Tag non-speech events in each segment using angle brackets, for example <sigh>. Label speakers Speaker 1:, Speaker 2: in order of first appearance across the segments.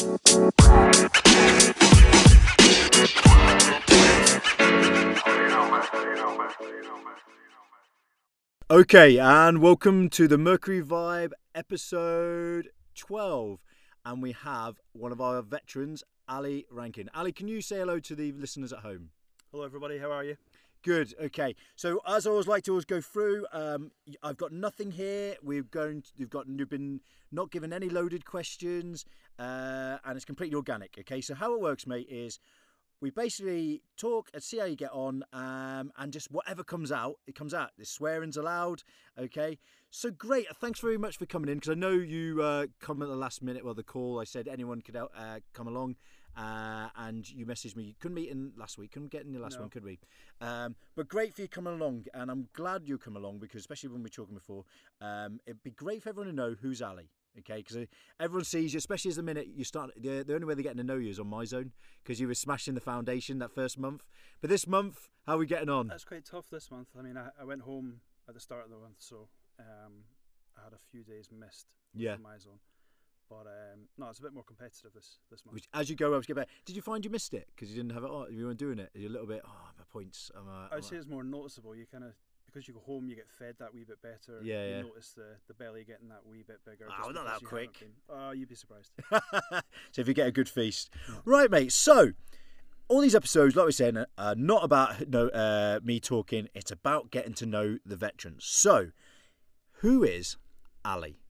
Speaker 1: Okay, and welcome to the Mercury Vibe episode 12. And we have one of our veterans, Ali Rankin. Ali, can you say hello to the listeners at home?
Speaker 2: Hello, everybody. How are you?
Speaker 1: Good. Okay. So as I always like to always go through, um, I've got nothing here. We've going. To, you've got. You've been not given any loaded questions, uh, and it's completely organic. Okay. So how it works, mate, is we basically talk and see how you get on, um, and just whatever comes out, it comes out. The swearing's allowed. Okay. So great. Thanks very much for coming in because I know you uh, come at the last minute. Well, the call I said anyone could uh, come along. Uh, and you messaged me. You couldn't meet in last week. Couldn't get in the last
Speaker 2: No.
Speaker 1: one, could we? Um, but great for you coming along, and I'm glad you come along because especially when we were talking before, um, it'd be great for everyone to know who's Ali. Okay, because everyone sees you, especially as the minute you start. The, the only way they're getting to know you is on Myzone because you were smashing the foundation that first month. But this month, how are we getting on?
Speaker 2: That's quite tough this month. I mean, I, I went home at the start of the month, so um, I had a few days missed
Speaker 1: Yeah.
Speaker 2: Myzone. But um, no, it's a bit more competitive this this month.
Speaker 1: Which, as you go up, get better. Did you find you missed it because you didn't have it on? You weren't doing it. You're a little bit. Oh, my points. I'm,
Speaker 2: I'd
Speaker 1: I'm,
Speaker 2: say
Speaker 1: uh,"
Speaker 2: it's more noticeable. You kind of because you go home, you get fed that wee bit better.
Speaker 1: Yeah,
Speaker 2: you
Speaker 1: yeah.
Speaker 2: notice the, the belly getting that wee bit bigger.
Speaker 1: Well, not that quick.
Speaker 2: Oh, you'd be surprised. <laughs>
Speaker 1: so if you get a good feast, right, mate. So all these episodes, like we said, are not about no uh, me talking. It's about getting to know the veterans. So, who is Ali?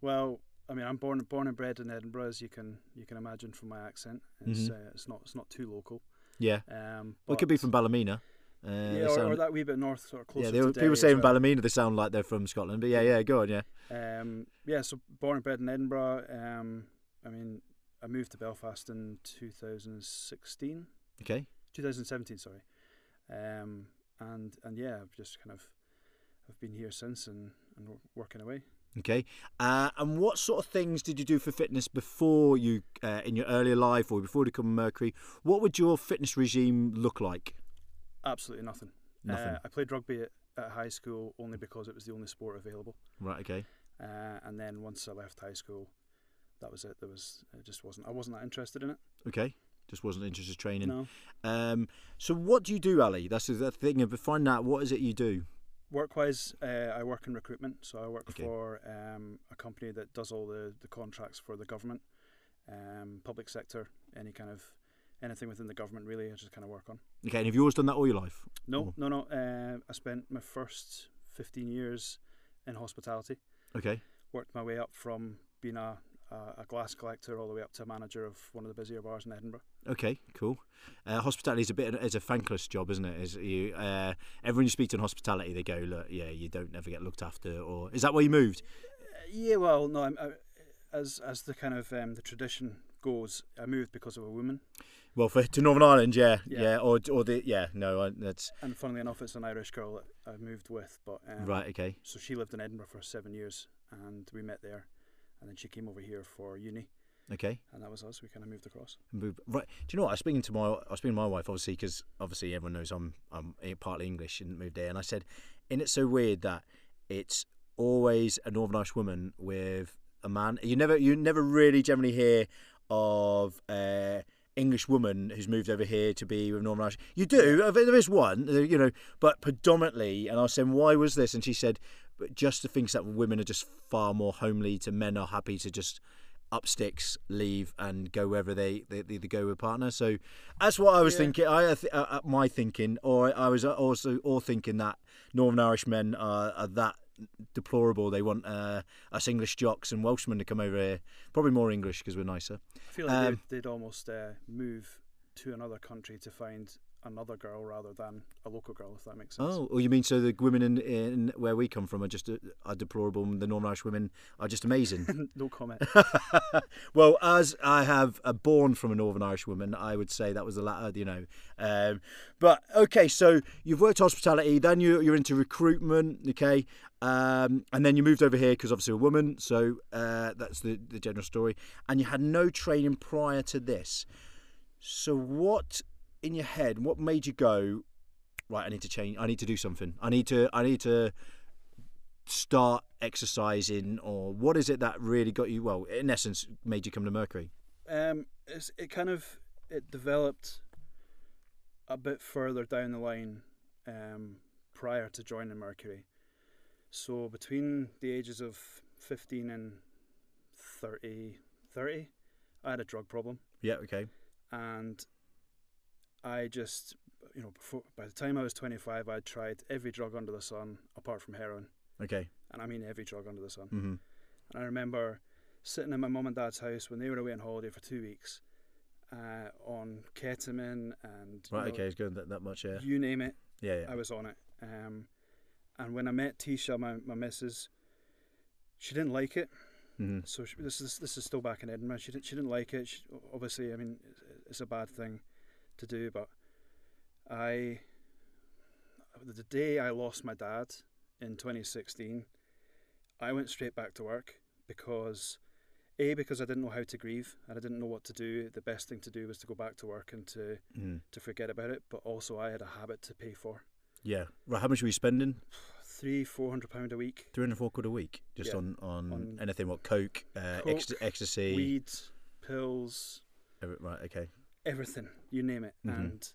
Speaker 2: well, I mean, I'm born born and bred in Edinburgh, as you can you can imagine from my accent. It's
Speaker 1: Mhm.
Speaker 2: uh, it's not it's not too local.
Speaker 1: Yeah,
Speaker 2: Um,
Speaker 1: well, it could be from Ballymena. Uh,
Speaker 2: yeah, or, or that wee bit north, sort of closer
Speaker 1: yeah, people say in
Speaker 2: well.
Speaker 1: Ballymena they sound like they're from Scotland. But yeah, yeah, go on, yeah.
Speaker 2: Um, yeah, so born and bred in Edinburgh. Um, I mean, I moved to Belfast in 2016,
Speaker 1: Okay,
Speaker 2: 2017, sorry. Um, and and yeah, I've just kind of I've been here since and and working away.
Speaker 1: Okay. Uh, and what sort of things did you do for fitness before you, uh, in your earlier life or before you become Mercury? What would your fitness regime look like?
Speaker 2: Absolutely nothing.
Speaker 1: Nothing.
Speaker 2: Uh, I played rugby at, at high school only because it was the only sport available.
Speaker 1: Right. Okay.
Speaker 2: Uh, and then once I left high school, that was it. There was it just wasn't. I wasn't that interested in it.
Speaker 1: Okay. Just wasn't interested in training.
Speaker 2: No.
Speaker 1: Um, so what do you do, Ali? That's the thing of finding out what is it you do.
Speaker 2: Work-wise, uh, I work in recruitment, so I work
Speaker 1: Okay.
Speaker 2: for um, a company that does all the, the contracts for the government, um, public sector, any kind of anything within the government. Really, I just kind of work on.
Speaker 1: Okay, and have you always done that all your life?
Speaker 2: No,
Speaker 1: Oh.
Speaker 2: no, no. Uh, I spent my first fifteen years in hospitality.
Speaker 1: Okay.
Speaker 2: Worked my way up from being a, a, a glass collector all the way up to a manager of one of the busier bars in Edinburgh.
Speaker 1: Okay, cool. Uh, hospitality is a bit is a thankless job, isn't it? Is you uh, everyone you speak to in hospitality, they go, look, yeah, you don't ever get looked after, or is that why you moved?
Speaker 2: Uh, yeah, well, no. I'm, I, as as the kind of um, the tradition goes, I moved because of a woman.
Speaker 1: Well, for to Northern Ireland, yeah, yeah,
Speaker 2: Yeah.
Speaker 1: or or the yeah, no, I, that's
Speaker 2: And funnily enough, it's an Irish girl that I moved with. But um,
Speaker 1: right. Okay,
Speaker 2: So she lived in Edinburgh for seven years, and we met there, and then she came over here for uni,
Speaker 1: okay.
Speaker 2: and that was us. We kind of moved across.
Speaker 1: Move- Right. Do you know what? I was speaking to my I was speaking to my wife, obviously, because obviously everyone knows I'm I'm partly English and moved there, and I said, "Isn't it so weird that it's always a Northern Irish woman with a man? You never you never really generally hear of uh, English woman who's moved over here to be with Northern Irish. You do. uh, There is one, uh, you know, but predominantly. And I was saying, why was this? And she said, but just the things that women are just far more homely to men are happy to just up sticks, leave, and go wherever they they, they, go with a partner. So that's what I was
Speaker 2: Yeah.
Speaker 1: thinking. I th- uh, uh, my thinking, or I was also all thinking that Northern Irish men are, are that deplorable. They want uh, us English jocks and Welshmen to come over here. Probably more English because we're nicer.
Speaker 2: I feel like
Speaker 1: Um,
Speaker 2: they'd, they'd almost uh, move to another country to find another girl rather than a local girl, if that makes sense.
Speaker 1: Oh, or you mean so the women in, in where we come from are just uh, are deplorable, and the Northern Irish women are just amazing? <laughs>
Speaker 2: no comment. <laughs>
Speaker 1: well, as I have uh, born from a Northern Irish woman, I would say that was the latter, you know. Um, but okay, so you've worked hospitality, then you, you're into recruitment, okay, um, and then you moved over here because obviously a woman. So uh, that's the the general story. And you had no training prior to this. So what in your head? What made you go? Right, I need to change. I need to do something. I need to. I need to start exercising, or what is it that really got you? Well, in essence, made you come to Mercury.
Speaker 2: Um, it's, it kind of it developed a bit further down the line um, prior to joining Mercury. So between the ages of 15 and 30, 30 I had a drug problem.
Speaker 1: Yeah. Okay.
Speaker 2: And I just, you know, before, by the time I was 25, I'd tried every drug under the sun apart from heroin.
Speaker 1: Okay.
Speaker 2: And I mean every drug under the sun.
Speaker 1: Mm-hmm.
Speaker 2: And I remember sitting in my mum and dad's house when they were away on holiday for two weeks uh, on ketamine and
Speaker 1: Right.
Speaker 2: you know,
Speaker 1: okay. It's going that, that much. Yeah.
Speaker 2: you name it,
Speaker 1: Yeah. Yeah.
Speaker 2: I was on it. Um, and when I met Tisha, my, my missus, she didn't like it.
Speaker 1: Mm-hmm.
Speaker 2: So she, this is this is still back in Edinburgh. She didn't she didn't like it. She, obviously, I mean, it's, it's a bad thing to do, but I the day I lost my dad in 2016, I went straight back to work because a because I didn't know how to grieve and I didn't know what to do. The best thing to do was to go back to work and to
Speaker 1: Mm-hmm.
Speaker 2: to forget about it. But also, I had a habit to pay for
Speaker 1: Yeah. Right. How much were you spending?
Speaker 2: three four hundred pound a week.
Speaker 1: Three hundred four quid a week, just
Speaker 2: Yeah.
Speaker 1: on, on
Speaker 2: On
Speaker 1: anything. What coke, uh,
Speaker 2: coke,
Speaker 1: ecstasy.
Speaker 2: Weed, pills,
Speaker 1: right. Okay.
Speaker 2: Everything, you name it.
Speaker 1: Mhm.
Speaker 2: And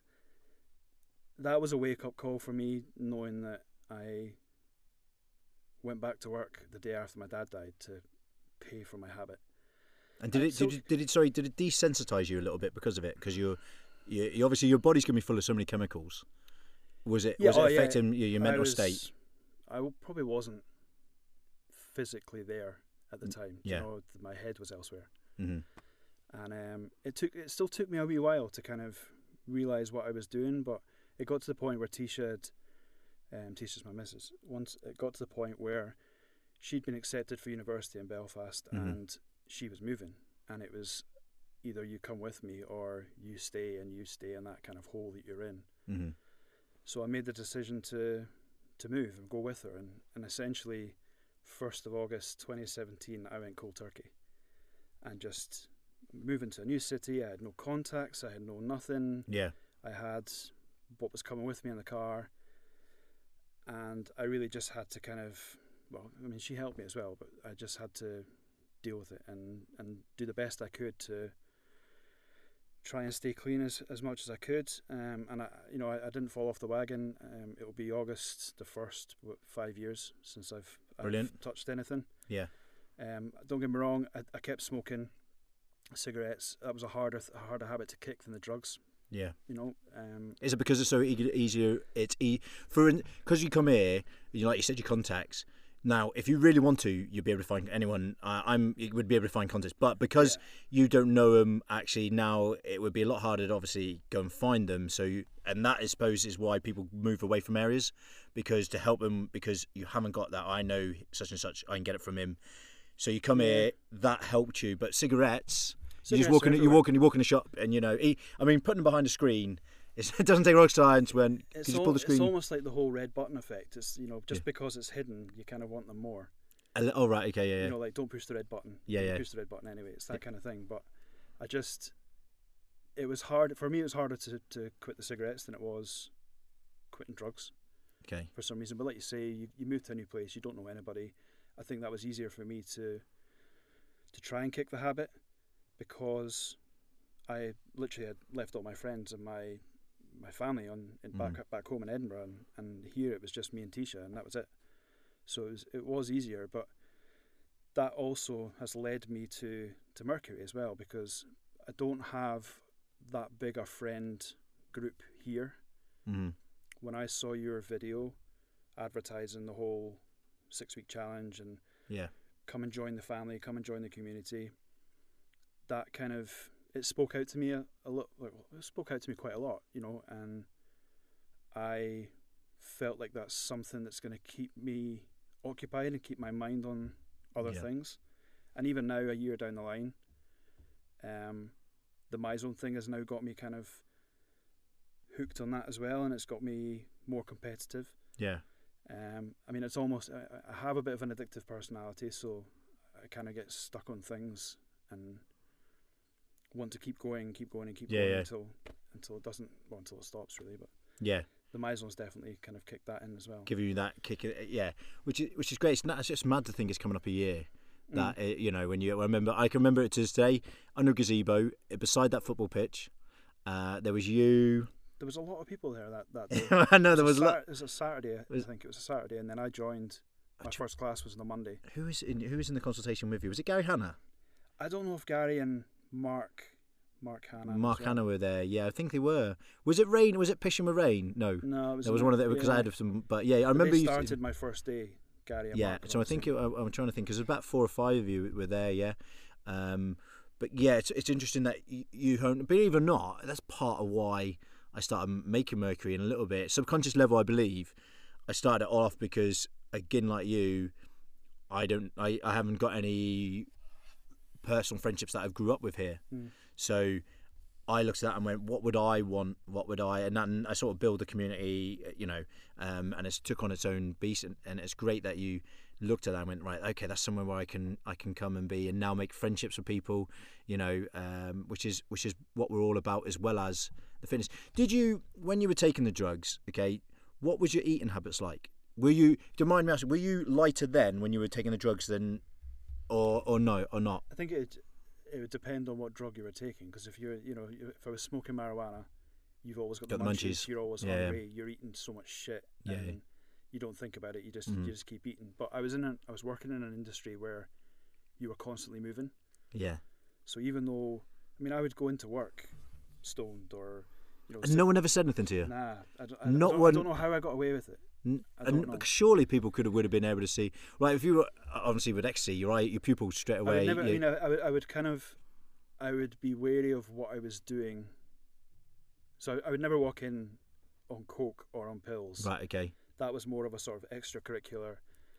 Speaker 2: that was a wake up call for me, knowing that I went back to work the day after my dad died to pay for my habit.
Speaker 1: And did
Speaker 2: Uh,
Speaker 1: it?
Speaker 2: so-
Speaker 1: did, you, did it? Sorry. Did it desensitize you a little bit because of it? Because you're, you, you obviously your body's gonna be full of so many chemicals. Was it?
Speaker 2: Yeah,
Speaker 1: was it
Speaker 2: oh, yeah.
Speaker 1: affecting your, your
Speaker 2: I
Speaker 1: mental
Speaker 2: was-
Speaker 1: state?
Speaker 2: I probably wasn't physically there at the
Speaker 1: Mm,
Speaker 2: time.
Speaker 1: yeah.
Speaker 2: You know, my head was elsewhere.
Speaker 1: hmm
Speaker 2: and um, it took it still took me a wee while to kind of realize what I was doing, but it got to the point where Tisha had, um, Tisha's my missus. Once it got to the point where she'd been accepted for university in Belfast,
Speaker 1: Mhm.
Speaker 2: and she was moving, and it was either you come with me or you stay, and you stay in that kind of hole that you're in.
Speaker 1: hmm
Speaker 2: So I made the decision to to move and go with her, and, and essentially, first of August 2017, I went cold turkey, and just moving to a new city. I had no contacts. I had no nothing.
Speaker 1: Yeah.
Speaker 2: I had what was coming with me in the car, and I really just had to kind of, well, I mean, she helped me as well, but I just had to deal with it and and do the best I could to try and stay clean as, as much as I could. Um, and I, you know, I, I didn't fall off the wagon. Um, it'll be August the first, what, five years since I've, I've touched anything.
Speaker 1: Yeah.
Speaker 2: Um, don't get me wrong. I, I kept smoking cigarettes. That was a harder, th- harder habit to kick than the drugs.
Speaker 1: Yeah.
Speaker 2: You know. Um,
Speaker 1: Is it because it's so e- easier? It's e- for because you come here, you like you said, your contacts. Now, if you really want to, you'll be able to find anyone. Uh, I'm you would be able to find contacts, but because you don't know them, actually now it would be a lot harder to obviously go and find them. So, you, and that I suppose is why people move away from areas because to help them because you haven't got that. I know such and such. I can get it from him. So you come
Speaker 2: Yeah.
Speaker 1: here, that helped you. But cigarettes, you just
Speaker 2: Cigarettes
Speaker 1: walk
Speaker 2: are
Speaker 1: in, you walk in, you walk in the shop, and you know, I mean, putting them behind a screen. <laughs> It doesn't take rocket science when
Speaker 2: it's,
Speaker 1: you just
Speaker 2: al-
Speaker 1: pull the screen.
Speaker 2: it's almost like the whole red button effect. It's you know just
Speaker 1: Yeah.
Speaker 2: because it's hidden, you kind of want them more.
Speaker 1: A li- Oh right, okay, yeah, yeah.
Speaker 2: You know, like don't push the red button.
Speaker 1: Yeah, yeah.
Speaker 2: Push the red button anyway. It's that kind of thing. But I just, it was hard for me. It was harder to to quit the cigarettes than it was quitting drugs
Speaker 1: okay,
Speaker 2: for some reason. But like you say, you, you move to a new place, you don't know anybody. I think that was easier for me to to try and kick the habit because I literally had left all my friends and my my family on in back
Speaker 1: Mm.
Speaker 2: back home in Edinburgh, and, and here it was just me and Tisha, and that was it. So it was it was easier, but that also has led me to to Mercury as well because I don't have that big a friend group here
Speaker 1: mm-hmm.
Speaker 2: when I saw your video advertising the whole six week challenge and
Speaker 1: yeah,
Speaker 2: come and join the family, come and join the community, that kind of it spoke out to me a, a lot. It spoke out to me quite a lot, you know, and I felt like that's something that's going to keep me occupied and keep my mind on other
Speaker 1: Yeah.
Speaker 2: things. And even now, a year down the line, um, the Myzone thing has now got me kind of hooked on that as well, and it's got me more competitive.
Speaker 1: yeah,
Speaker 2: Um, I mean, it's almost I, I have a bit of an addictive personality, so I kind of get stuck on things and want to keep going, keep going, and keep
Speaker 1: Yeah,
Speaker 2: going
Speaker 1: yeah.
Speaker 2: until until it doesn't, well, until it stops really. But
Speaker 1: yeah.
Speaker 2: the Myzone's definitely kind of kicked that in as well.
Speaker 1: Giving you that kick, uh, yeah, which is which is great. It's, not, it's just mad to think it's coming up a year.
Speaker 2: Mm.
Speaker 1: That uh, you know when you I remember I can remember it to this day under a gazebo uh, beside that football pitch. Uh, there was you.
Speaker 2: There was a lot of people there that that <laughs> day.
Speaker 1: I know there was.
Speaker 2: a
Speaker 1: Lo-
Speaker 2: Sat- it was a Saturday. I think it was a Saturday, and then I joined. My first class was on a Monday.
Speaker 1: who was in who was in the consultation with you? Was it Gary Hanna?
Speaker 2: I don't know if Gary and Mark, Mark Hanna.
Speaker 1: Mark
Speaker 2: well.
Speaker 1: Hanna were there. Yeah, I think they were. Was it rain? Was it Pisham with rain? No,
Speaker 2: No, it was.
Speaker 1: there was one of the because I had some. But yeah, I remember
Speaker 2: They
Speaker 1: you.
Speaker 2: started my first day. Gary and
Speaker 1: yeah,
Speaker 2: Mark.
Speaker 1: so I think it, I, I'm trying to think because about four or five of you were there. Yeah, um, but yeah, it's it's interesting that you, you. Believe it or not, that's part of why I started making Mercury in a little bit subconscious level. I believe I started it off because again, like you, I don't, I, I haven't got any personal friendships that I've grew up with here.
Speaker 2: Mm.
Speaker 1: So I looked at that and went, what would I want? What would I? And then I sort of build a community, you know, um, and it's took on its own beast. And, and it's great that you looked at that and went, right, okay, that's somewhere where I can I can come and be and now make friendships with people, you know, um, which is which is what we're all about as well as the fitness. Did you when you were taking the drugs? Okay, what was your eating habits like? Were you? Do you mind me asking? Were you lighter then when you were taking the drugs than, or or no or not?
Speaker 2: I think it it would depend on what drug you were taking. Because if you're, you know, if I was smoking marijuana, you've always got,
Speaker 1: Got
Speaker 2: the munchies.
Speaker 1: munchies.
Speaker 2: You're always
Speaker 1: Yeah, yeah.
Speaker 2: hungry. You're eating so much shit.
Speaker 1: Yeah.
Speaker 2: You don't think about it. You just
Speaker 1: Mhm.
Speaker 2: you just keep eating. But I was in a, I was working in an industry where you were constantly moving.
Speaker 1: Yeah.
Speaker 2: So even though, I mean, I would go into work stoned or, you know,
Speaker 1: And no one ever said anything to you.
Speaker 2: Nah, I don't, I,
Speaker 1: Not
Speaker 2: don't,
Speaker 1: one-
Speaker 2: I don't know how I got away with it.
Speaker 1: N-
Speaker 2: I
Speaker 1: and surely people could have would have been able to see. Right, if you were obviously with ecstasy, you're right. Your pupils straight
Speaker 2: I
Speaker 1: away.
Speaker 2: would never. I mean, I, I would. I would kind of. I would be wary of what I was doing. So I, I would never walk in on coke or on pills.
Speaker 1: right. Okay.
Speaker 2: That was more of a sort of extracurricular.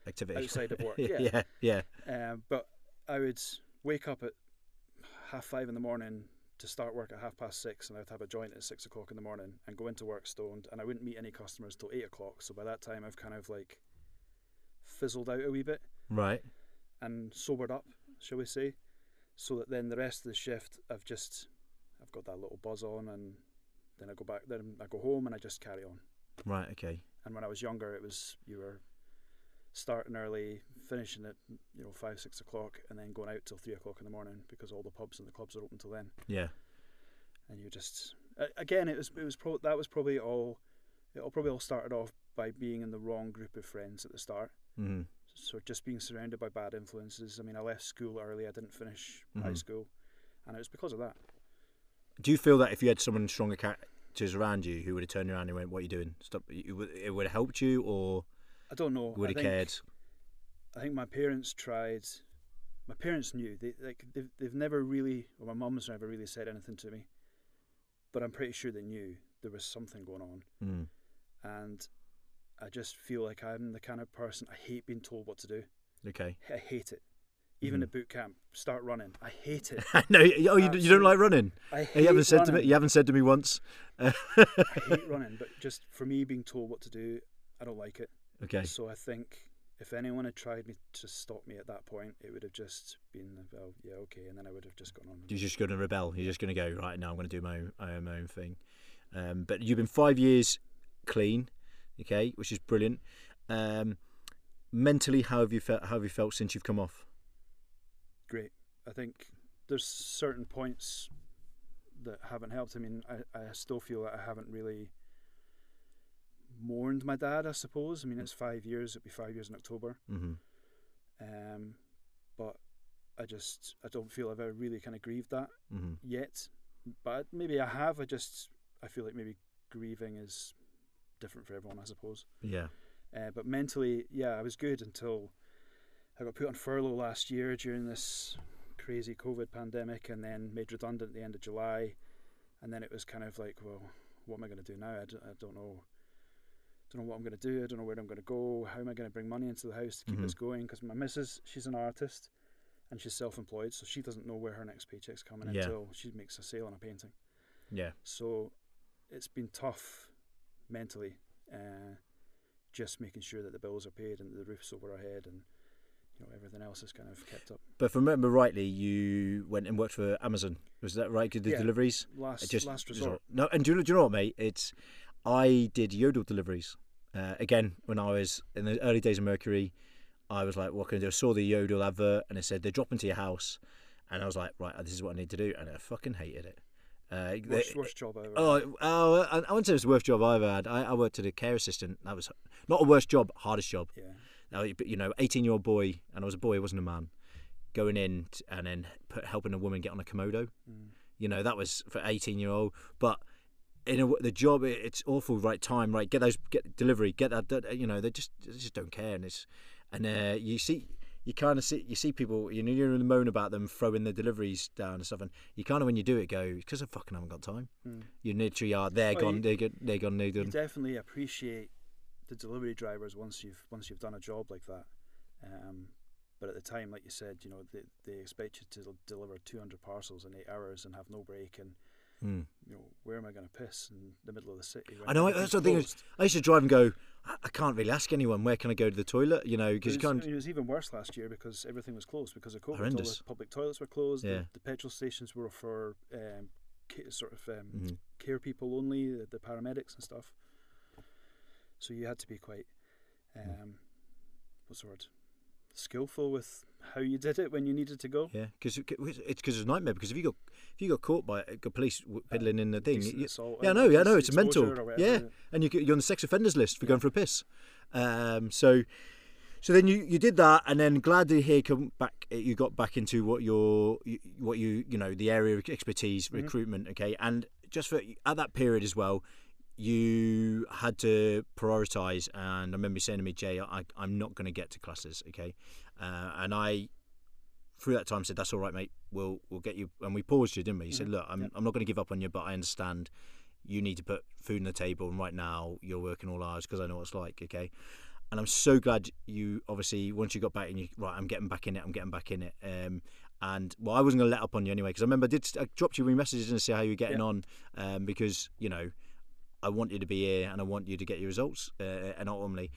Speaker 1: Activity
Speaker 2: Outside of work, <laughs>
Speaker 1: yeah.
Speaker 2: yeah.
Speaker 1: Yeah.
Speaker 2: Um, but I would wake up at half five in the morning to start work at half past six, and I'd have a joint at six o'clock in the morning and go into work stoned, and I wouldn't meet any customers till eight o'clock. So by that time, I've kind of like fizzled out a wee bit.
Speaker 1: Right.
Speaker 2: and sobered up, shall we say, so that then the rest of the shift I've just I've got that little buzz on and then I go back then I go home and I just carry on.
Speaker 1: Right. Okay.
Speaker 2: And when I was younger it was you were starting early, finishing at you know five, six o'clock and then going out till three o'clock in the morning because all the pubs and the clubs are open till then.
Speaker 1: Yeah.
Speaker 2: And you just again it was it was pro- that was probably all it all probably all started off by being in the wrong group of friends at the start.
Speaker 1: hmm
Speaker 2: so just being surrounded by bad influences. I mean, I left school early. I didn't finish high
Speaker 1: Mhm.
Speaker 2: school, and it was because of that.
Speaker 1: Do you feel that if you had someone stronger characters around you who would have turned around and went, "What are you doing? Stop!" It would have helped you, or
Speaker 2: I don't know.
Speaker 1: would
Speaker 2: I
Speaker 1: have
Speaker 2: think,
Speaker 1: cared?
Speaker 2: I think my parents tried. My parents knew. They like they've they've never really, or my mum's never really said anything to me. But I'm pretty sure they knew there was something going on,
Speaker 1: Mm.
Speaker 2: and I just feel like I'm the kind of person I hate being told what to do.
Speaker 1: Okay.
Speaker 2: I hate it. Even
Speaker 1: Mhm.
Speaker 2: at boot camp, start running. I hate it. <laughs>
Speaker 1: no. Oh, you, you don't like running.
Speaker 2: I hate
Speaker 1: You haven't said to me. You haven't said to me once.
Speaker 2: I hate running, but just for me being told what to do, I don't like it.
Speaker 1: Okay.
Speaker 2: So I think if anyone had tried me to stop me at that point, it would have just been, well, yeah, okay, and then I would have just gone on.
Speaker 1: You're just going to rebel. You're just going to go right now. I'm going to do my own, my own, my own thing. Um, but you've been five years clean, okay, which is brilliant. Um, mentally, how have you felt? How have you felt since you've come off?
Speaker 2: Great. I think there's certain points that haven't helped. I mean, I, I still feel that I haven't really mourned my dad, I suppose. I mean, it's five years, it'll be five years in October.
Speaker 1: hmm
Speaker 2: Um, but I just, I don't feel I've ever really kind of grieved that.
Speaker 1: hmm
Speaker 2: yet, but maybe I have. I just I feel like maybe grieving is different for everyone, I suppose.
Speaker 1: Yeah.
Speaker 2: Uh, but mentally, yeah, I was good until I got put on furlough last year during this crazy COVID pandemic, and then made redundant at the end of July. And then it was kind of like, well, what am I going to do now? I, d- I don't know. Don't know what I'm going to do. I don't know where I'm going to go. How am I going to bring money into the house to keep
Speaker 1: Mhm.
Speaker 2: this going? Because my missus, she's an artist, and she's self-employed, so she doesn't know where her next paycheck's coming
Speaker 1: Yeah.
Speaker 2: until she makes a sale on a painting.
Speaker 1: Yeah.
Speaker 2: So it's been tough mentally, uh, just making sure that the bills are paid and the roof's over our head and you know everything else is kind of kept up.
Speaker 1: But if I remember rightly, you went and worked for Amazon. Was that right? Did the
Speaker 2: Yeah.
Speaker 1: deliveries?
Speaker 2: Last
Speaker 1: just
Speaker 2: last resort.
Speaker 1: No, and do you, know- do you know what, mate? It's I did yodel deliveries. Uh, again, when I was in the early days of Mercury, I was like, what can I do? I saw the yodel advert and it said they drop into your house. And I was like, right, this is what I need to do. And I fucking hated it. Uh, they-
Speaker 2: Worst, worst job ever.
Speaker 1: Oh, oh, I, I wouldn't say it was the worst job I ever had. I, I worked as a care assistant. That was not a worst job, hardest job.
Speaker 2: yeah.
Speaker 1: Now, you know, 18 year old boy, and I was a boy, I wasn't a man, going in t- and then put, helping a woman get on a commode.
Speaker 2: Mm.
Speaker 1: You know, that was for 18 year old. But in a, the job, it's awful. Right time, right? Get those, get delivery, get that. You know, they just they just don't care, and it's and uh, you see. You kind of see you see people you know you're in the moan about them throwing the deliveries down and stuff, and you kind of when you do it go because I fucking haven't got time.
Speaker 2: Mm.
Speaker 1: You literally are they're
Speaker 2: Well,
Speaker 1: gone,
Speaker 2: you-
Speaker 1: they're gone, they're gone, they're
Speaker 2: You
Speaker 1: done.
Speaker 2: definitely appreciate the delivery drivers once you've once you've done a job like that. Um, but at the time, like you said, you know they they expect you to deliver 200 parcels in eight hours and have no break, and
Speaker 1: Mm.
Speaker 2: you know where am I going to piss in the middle of the city?
Speaker 1: I know, that's the thing is- I used to drive and go. I, can't really ask anyone where can I go to the toilet, you know, because you
Speaker 2: It was,
Speaker 1: can't.
Speaker 2: it was even worse last year because everything was closed because of COVID. All the public toilets were closed.
Speaker 1: Yeah.
Speaker 2: The, the petrol stations were for um, sort of um,
Speaker 1: Mhm.
Speaker 2: care people only, the, the paramedics and stuff. So you had to be quite,
Speaker 1: Hmm.
Speaker 2: um, what's the word, skillful with how you did it when you needed to go.
Speaker 1: Yeah, because it's because it's a nightmare. Because if you got if you got caught by a police piddling in the thing, you, yeah,
Speaker 2: uh,
Speaker 1: no, yeah, no,
Speaker 2: decent
Speaker 1: it's mental.
Speaker 2: exposure or whatever,
Speaker 1: Yeah, and you, get- you're on the sex offenders list for going for a piss. Um, so, so then you, you did that, and then glad to hear come back. eh, You got back into what your what you you know the area of expertise,
Speaker 2: Mhm.
Speaker 1: recruitment. Okay, and just for at that period as well, you had to prioritize. And I remember you saying to me, Jay, I, I'm not going to get to classes. Okay, uh, and I through that time said, "That's all right, mate. We'll we'll get you." And we paused you, didn't we? You said,
Speaker 2: Mhm.
Speaker 1: "Look, I'm
Speaker 2: Yep.
Speaker 1: I'm not going to give up on you, but I understand you need to put food on the table, and right now you're working all hours because I know what it's like." Okay, and I'm so glad you obviously once you got back and you right, I'm getting back in it. I'm getting back in it. Um, and well, I wasn't going to let up on you anyway because I remember I did I dropped you messages and see how you're getting
Speaker 2: Yeah.
Speaker 1: on, um, because you know I want you to be here and I want you to get your results, uh, and ultimately.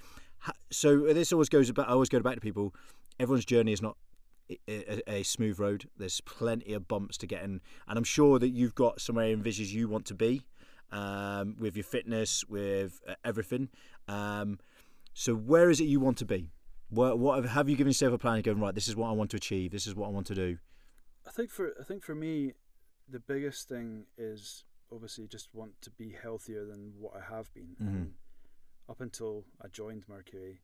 Speaker 1: So this always goes about. I always go back to people. Everyone's journey is not a, a, smooth road. There's plenty of bumps to get in, and I'm sure that you've got somewhere in visions you want to be, um, with your fitness, with uh, everything. Um, so where is it you want to be? What, have you given yourself a plan? And going right. This is what I want to achieve. This is what I want to do.
Speaker 2: I think for I think for me, the biggest thing is obviously just want to be healthier than what I have been.
Speaker 1: Mhm.
Speaker 2: And up until I joined Mercury,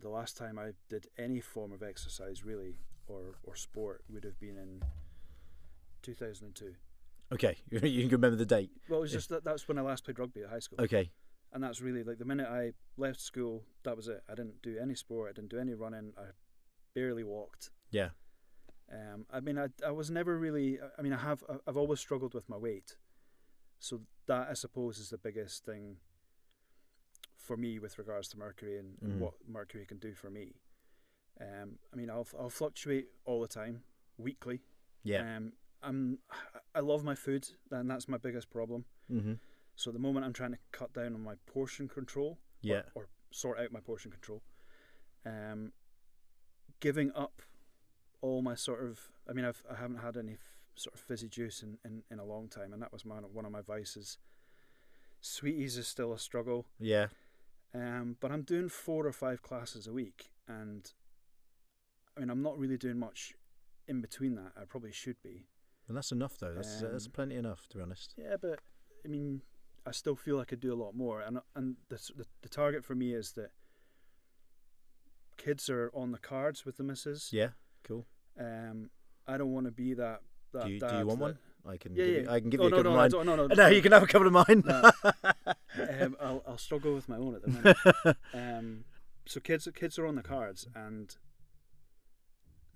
Speaker 2: the last time I did any form of exercise really or or sport would have been in 2002.
Speaker 1: Okay, <laughs> you can remember the date.
Speaker 2: Well, it was just that that's when I last played rugby at high school.
Speaker 1: Okay.
Speaker 2: And that's really like the minute I left school, that was it. I didn't do any sport. I didn't do any running. I barely walked.
Speaker 1: Yeah.
Speaker 2: Um, I mean, I, I was never really. I mean, I have. I've always struggled with my weight, so that I suppose is the biggest thing for me with regards to Mercury and,
Speaker 1: Mhm.
Speaker 2: what Mercury can do for me. Um, I mean, I'll I'll fluctuate all the time, weekly.
Speaker 1: Yeah.
Speaker 2: Um, I'm. I love my food, and that's my biggest problem.
Speaker 1: Mm-hmm.
Speaker 2: So at the moment, I'm trying to cut down on my portion control or-
Speaker 1: Yeah.
Speaker 2: or, sort out my portion control. Um, giving up all my sort of, I mean, I've I haven't had any f- sort of fizzy juice in, in, in a long time, and that was my one of my vices. Sweeties is still a struggle,
Speaker 1: Yeah.
Speaker 2: um, but I'm doing four or five classes a week, and I mean, I'm not really doing much in between that. I probably should be.
Speaker 1: And that's enough though. That's that's
Speaker 2: Um,
Speaker 1: plenty enough to be honest.
Speaker 2: Yeah, but I mean, I still feel I could do a lot more, and and the the, the target for me is that kids are on the cards with the missus.
Speaker 1: Yeah. Cool.
Speaker 2: Um, I don't want to be that. that
Speaker 1: Do you, do you want
Speaker 2: that-
Speaker 1: one? I can.
Speaker 2: Yeah,
Speaker 1: give
Speaker 2: yeah.
Speaker 1: You, I can give
Speaker 2: oh,
Speaker 1: you a
Speaker 2: no,
Speaker 1: couple
Speaker 2: no,
Speaker 1: of
Speaker 2: don't- no, no,
Speaker 1: mine. <laughs> No, you can have a couple of mine.
Speaker 2: No. <laughs> um, I'll I'll struggle with my own at the minute. <laughs> um, so kids kids are on the cards, and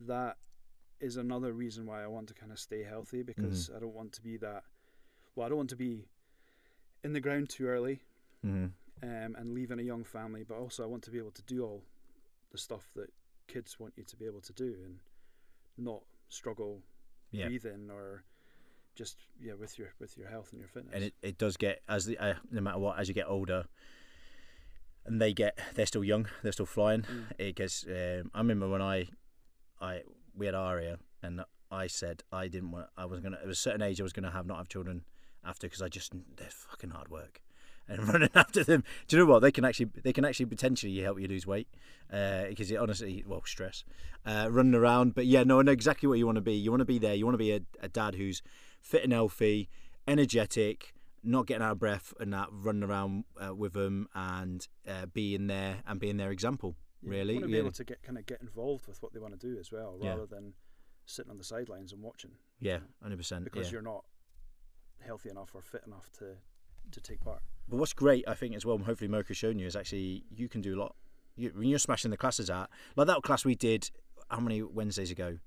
Speaker 2: that is another reason why I want to kind of stay healthy because
Speaker 1: Mm-hmm.
Speaker 2: I don't want to be that. Well, I don't want to be in the ground too early
Speaker 1: hmm
Speaker 2: um, and leaving a young family, but also I want to be able to do all the stuff that kids want you to be able to do and not struggle
Speaker 1: Yeah.
Speaker 2: breathing or just yeah with your with your health and your fitness.
Speaker 1: and it, it does get as the uh, no matter what as you get older and they get they're still young they're still flying
Speaker 2: Mm.
Speaker 1: it gets um, i remember when i i we had aria and i said i didn't want i was gonna at a certain age i was gonna have not have children after because I just they're fucking hard work. And <laughs> running after them, do you know what they can actually they can actually potentially help you lose weight because it honestly well stress uh, running around. But yeah, no, I know exactly what you want to be. You want to be there. You want to be a, a dad who's fit and healthy, energetic, not getting out of breath, and that running around uh, with them and uh, being there and being their example.
Speaker 2: Yeah,
Speaker 1: Really,
Speaker 2: You want to be
Speaker 1: Yeah.
Speaker 2: able to get kind of get involved with what they want to do as well,
Speaker 1: Yeah.
Speaker 2: rather than sitting on the sidelines and watching
Speaker 1: yeah, hundred percent.
Speaker 2: because
Speaker 1: Yeah.
Speaker 2: you're not healthy enough or fit enough to to take part.
Speaker 1: But what's great, I think, as well, and hopefully Mocha's shown you, is actually you can do a lot. You, when you're smashing the classes out, like that class we did, how many Wednesdays ago?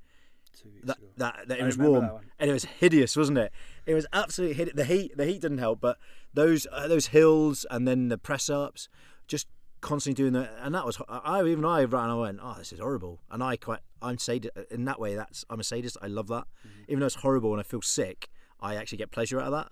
Speaker 2: Two weeks
Speaker 1: That,
Speaker 2: ago.
Speaker 1: that, that it
Speaker 2: I
Speaker 1: was warm and it was hideous, wasn't it? It was absolutely hideous. The heat, the heat didn't help, but those uh, those hills and then the press ups, just constantly doing that, and that was. I even I ran. I went, oh, this is horrible. And I quite, I'm sadist in that way. That's I'm a sadist. I love that, even though it's horrible and I feel sick. I actually get pleasure out of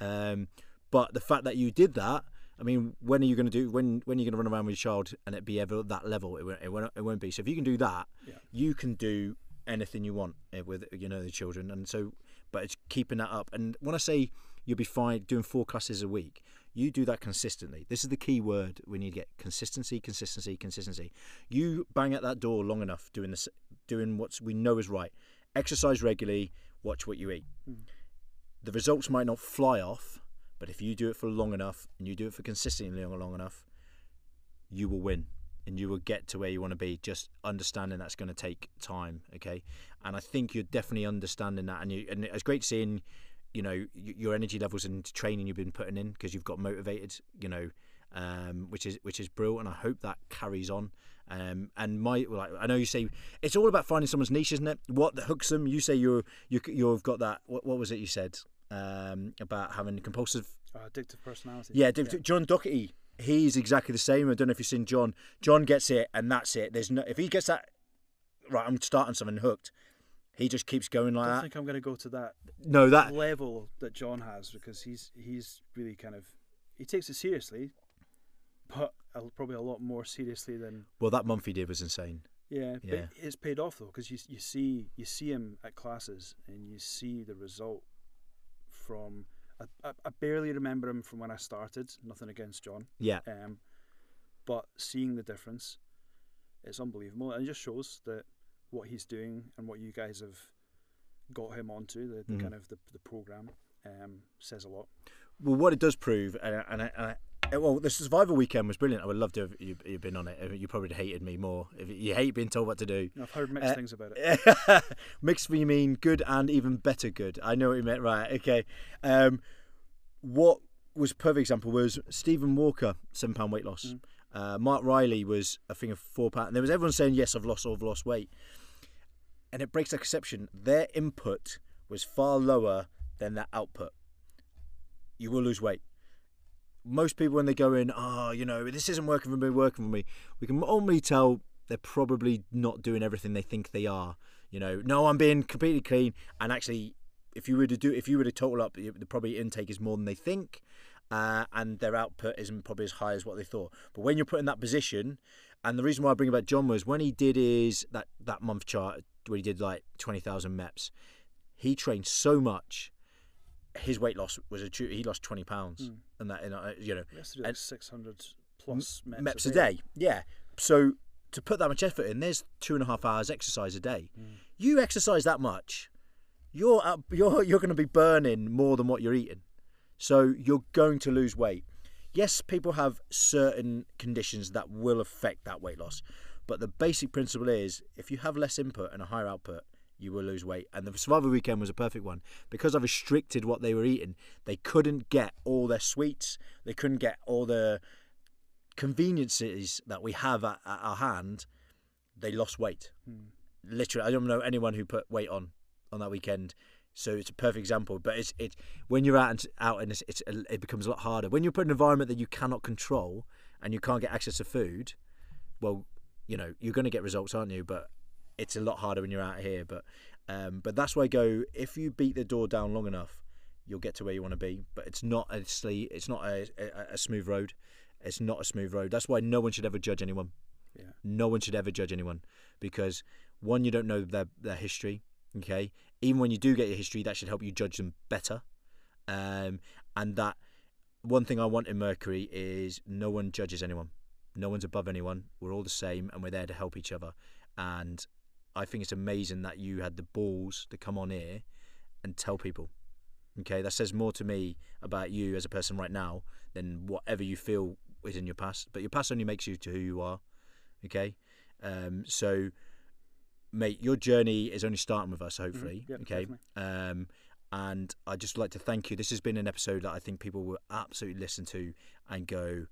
Speaker 1: that. Um, but the fact that you did that, I mean, when are you going to do? When when are you going to run around with your child and it be ever at that level? It won't, it won't. It won't be. So if you can do that,
Speaker 2: Yeah.
Speaker 1: you can do anything you want eh, with you know the children. And so, but it's keeping that up. And when I say you'll be fine doing four classes a week, you do that consistently. This is the key word we need to get: consistency, consistency, consistency. You bang at that door long enough doing this, doing what we know is right. Exercise regularly. Watch what you eat.
Speaker 2: Mm.
Speaker 1: The results might not fly off, but if you do it for long enough and you do it for consistently long, enough, you will win and you will get to where you want to be. Just understanding that's going to take time, okay? And I think you're definitely understanding that, and you and it's great seeing, you know, your energy levels and training you've been putting in because you've got motivated, you know, um, which is which is brilliant, and I hope that carries on. Um, and my I know you say it's all about finding someone's niche, isn't it? What hooks them? You say you're you you've got that. What, what was it you said um, about having compulsive
Speaker 2: Uh, addictive personality.
Speaker 1: yeah, David, John Doherty. He's exactly the same. I don't know if you've seen John. John gets it, and that's it. There's no if he gets that right. I'm starting something hooked. He just keeps going
Speaker 2: I
Speaker 1: like
Speaker 2: don't
Speaker 1: that.
Speaker 2: think I'm going to go to that
Speaker 1: No, that
Speaker 2: level that John has because he's he's really kind of he takes it seriously, but probably a lot more seriously than
Speaker 1: well, that month he did was insane.
Speaker 2: yeah.
Speaker 1: Yeah.
Speaker 2: But it's paid off though because you you see you see him at classes and you see the result from. I, I, barely remember him from when I started. Nothing against John,
Speaker 1: Yeah,
Speaker 2: um, but seeing the difference, it's unbelievable. And it just shows that what he's doing and what you guys have got him onto the, the
Speaker 1: Mhm.
Speaker 2: kind of the, the program um, says a lot.
Speaker 1: well, what it does prove, and, and, I, and I, well, the Survivor weekend was brilliant. I would love to have you, you've been on it. You probably hated me more. If you hate being told what to do.
Speaker 2: I've heard mixed
Speaker 1: Uh,
Speaker 2: things about it. <laughs>
Speaker 1: Mixed for you mean good and even better good. I know what you meant. Right. Okay. Um, what was a perfect example was Stephen Walker, seven pound weight loss.
Speaker 2: Mm.
Speaker 1: Uh, Mark Riley was I think of four pound. And there was everyone saying yes, I've lost, or I've lost weight, and it breaks that conception. Their input was far lower than their output. You will lose weight. Most people when they go in, oh, you know, this isn't working for me, working for me. We can only tell they're probably not doing everything they think they are. You know, no, I'm being completely clean, and actually, if you were to do, if you were to total up, the the probably intake is more than they think, uh, and their output isn't probably as high as what they thought. But when you're put in that position, and the reason why I bring about John was when he did his that that month chart where he did like twenty thousand meps, he trained so much. His weight loss was a. He lost twenty pounds,
Speaker 2: Mm.
Speaker 1: and that you know, you know
Speaker 2: He has to do like
Speaker 1: and-
Speaker 2: 600 plus meps,
Speaker 1: meps a day. Yeah. So to put that much effort in, there's two and a half hours exercise a day.
Speaker 2: Mm.
Speaker 1: You exercise that much, you're up, you're you're going to be burning more than what you're eating. So you're going to lose weight. Yes, people have certain conditions that will affect that weight loss, but the basic principle is if you have less input and a higher output, you will lose weight. And the survival weekend was a perfect one because I restricted what they were eating. They couldn't get all their sweets. They couldn't get all the conveniences that we have at, at our hand. They lost weight.
Speaker 2: Mm.
Speaker 1: Literally, I don't know anyone who put weight on on that weekend. So it's a perfect example. But it's it when you're out and out and it's, it's it becomes a lot harder when you're put in an environment that you cannot control and you can't get access to food. Well, you know you're going to get results, aren't you? But it's a lot harder when you're out here. But um, but that's why I go. If you beat the door down long enough, you'll get to where you want to be. But it's not a it's not a, a, a smooth road. It's not a smooth road. That's why no one should ever judge anyone.
Speaker 2: Yeah.
Speaker 1: No one should ever judge anyone because one, you don't know their their history. Okay, even when you do get your history, that should help you judge them better. um, and that one thing I want in Mercury is no one judges anyone, no one's above anyone. We're all the same, and we're there to help each other. And I think it's amazing that you had the balls to come on here and tell people. Okay, that says more to me about you as a person right now than whatever you feel is in your past. But your past only makes you to who you are. Okay, um, so mate, your journey is only starting with us, hopefully.
Speaker 2: Yep,
Speaker 1: okay, um, and I'd just like to thank you. This has been an episode that I think people will absolutely listen to and go,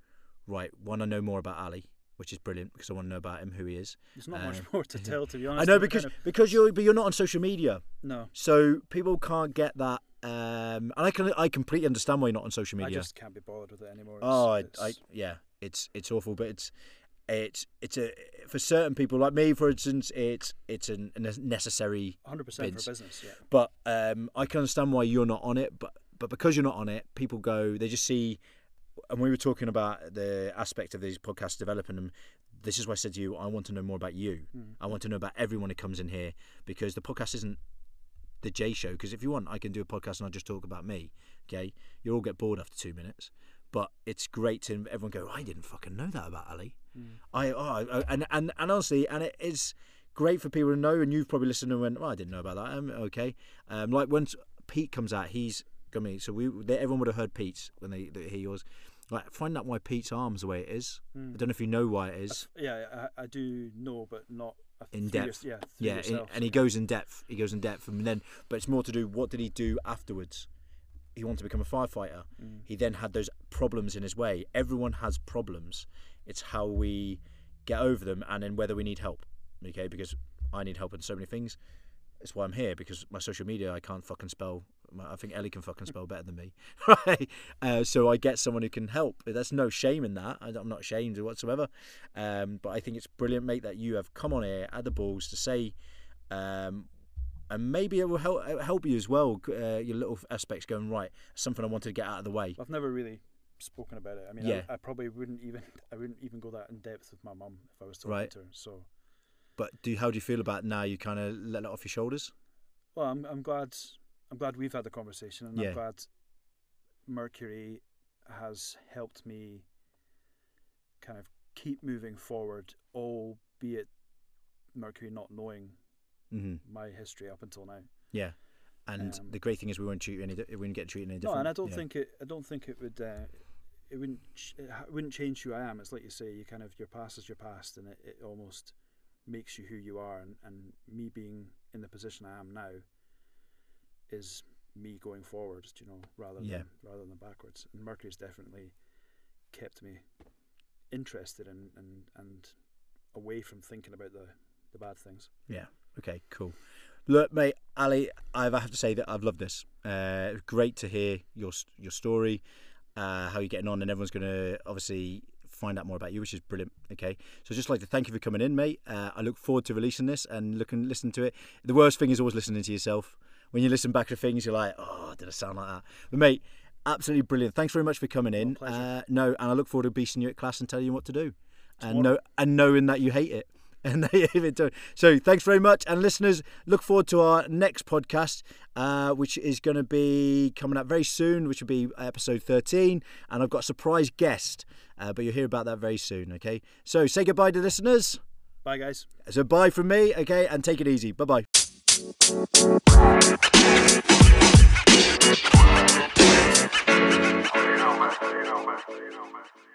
Speaker 1: right, want to know more about Ali, which is brilliant because I want to know about him, who he is.
Speaker 2: There's not much
Speaker 1: Um,
Speaker 2: more to tell, to be honest.
Speaker 1: I
Speaker 2: know
Speaker 1: because
Speaker 2: kind of-
Speaker 1: because you're but you're not on social media,
Speaker 2: no,
Speaker 1: so people can't get that. Um, and I can I completely understand why you're not on social media.
Speaker 2: I just can't be bothered with it anymore. It's,
Speaker 1: Oh,
Speaker 2: it's,
Speaker 1: I, yeah, it's it's awful, but it's it's it's a for certain people like me, for instance, it's it's an, a necessary.
Speaker 2: 100%
Speaker 1: bids.
Speaker 2: for business. Yeah,
Speaker 1: But um, I can understand why you're not on it, but but because you're not on it, people go they just see. And we were talking about the aspect of these podcasts developing them. This is why I said to you, I want to know more about you.
Speaker 2: Mm.
Speaker 1: I want to know about everyone who comes in here because the podcast isn't the J show. Because if you want, I can do a podcast and I'll just talk about me. Okay, you'll all get bored after two minutes. But it's great to everyone go. I didn't fucking know that about Ali.
Speaker 2: Mm.
Speaker 1: I, oh, I and and and honestly, and it is great for people to know. And you've probably listened and went, well, I didn't know about that. Um, okay, um, like once Pete comes out, he's got me. So we they, everyone would have heard Pete's when they, they hear yours. Like find out why Pete's arms the way it is.
Speaker 2: Mm.
Speaker 1: I don't know if you know why it is.
Speaker 2: Yeah, I, I do know, but not
Speaker 1: In depth.
Speaker 2: Your, yeah,
Speaker 1: Yeah, and, and he goes in depth. He goes in depth, and then, but it's more to do. What did he do afterwards? He wanted to become a firefighter.
Speaker 2: Mm.
Speaker 1: He then had those problems in his way. Everyone has problems. It's how we get over them, and then whether we need help. Okay, because I need help in so many things. That's why I'm here because my social media I can't fucking spell. I think Ellie can fucking spell better than me, <laughs> right? Uh, so I get someone who can help. There's no shame in that. I- I'm not ashamed whatsoever. Um, but I think it's brilliant, mate, that you have come on here, at the balls to say, um, and maybe it will help help you as well. Uh, your little aspects going right. Something I wanted to get out of the way.
Speaker 2: I've never really spoken about it. I mean,
Speaker 1: Yeah.
Speaker 2: I, I probably wouldn't even <laughs> I wouldn't even go that in depth with my mum if I was talking
Speaker 1: Right.
Speaker 2: to her. So,
Speaker 1: But do how do you feel about now? You kind of let it off your shoulders.
Speaker 2: well, I'm I'm glad I'm glad we've had the conversation, and
Speaker 1: Yeah.
Speaker 2: I'm glad Mercury has helped me kind of keep moving forward, albeit Mercury not knowing
Speaker 1: hmm
Speaker 2: my history up until now.
Speaker 1: Yeah. And
Speaker 2: Um,
Speaker 1: the great thing is we won't treat any. We won't get treated any different.
Speaker 2: No, and I don't think it. I don't think it would. Uh, it wouldn't. ch- It wouldn't change who I am. It's like you say. You kind of your past is your past, and it, it almost makes you who you are. And, and me being in the position I am now is me going forward. You know, rather
Speaker 1: Yeah.
Speaker 2: than rather than backwards. And Mercury's definitely kept me interested and and and away from thinking about the the bad things.
Speaker 1: Yeah. Okay. Cool. Look, mate, Ali, I have to say that I've loved this. Uh, great to hear your your story, uh, how you're getting on, and everyone's going to obviously find out more about you, which is brilliant. Okay, so just like to thank you for coming in, mate. Uh, I look forward to releasing this and looking listen to it. The worst thing is always listening to yourself. When you listen back to things, you're like, oh, did I sound like that? But mate, absolutely brilliant. Thanks very much for coming in. Uh, no, and I look forward to beasting you at class and telling you what to do, and know and knowing that you hate it. <laughs> And they. So thanks very much, and listeners, look forward to our next podcast, uh, which is going to be coming up very soon, which will be episode thirteen, and I've got a surprise guest, uh, but you'll hear about that very soon. Okay, so say goodbye to listeners.
Speaker 2: Bye, guys.
Speaker 1: So bye from me. Okay, and take it easy. Bye bye.
Speaker 3: You know, man. You.